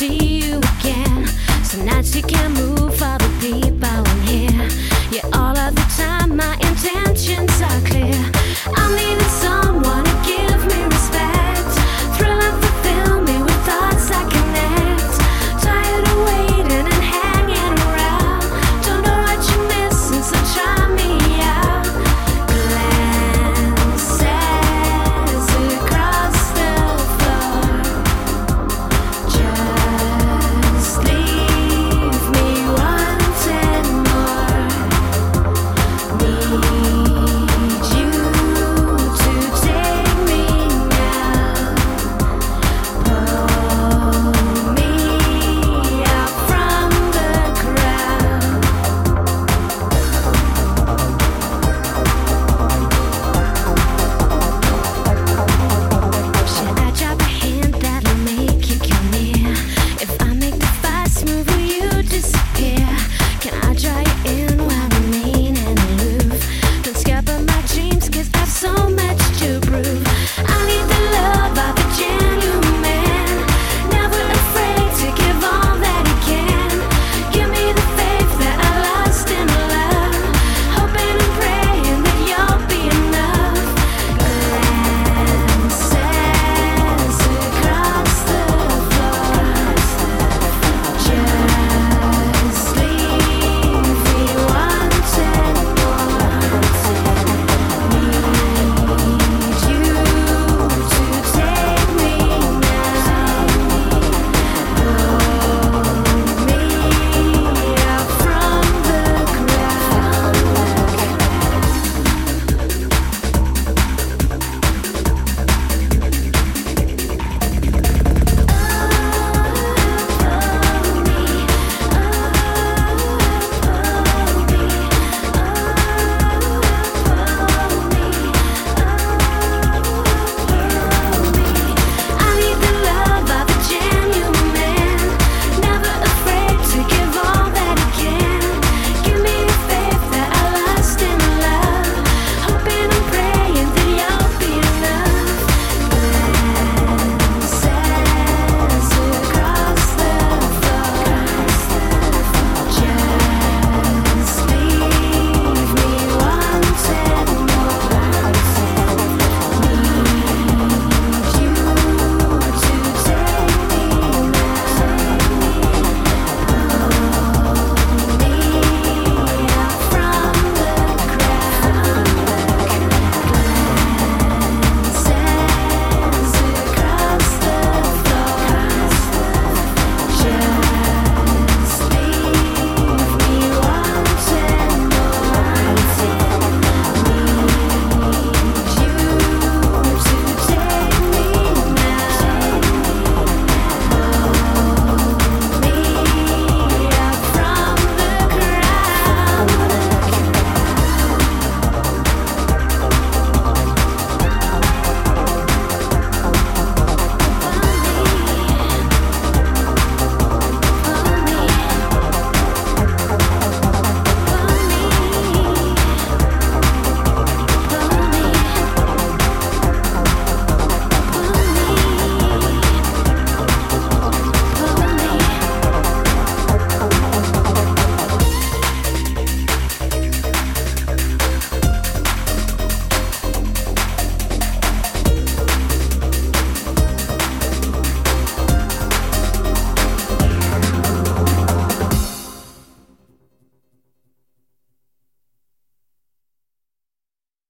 see you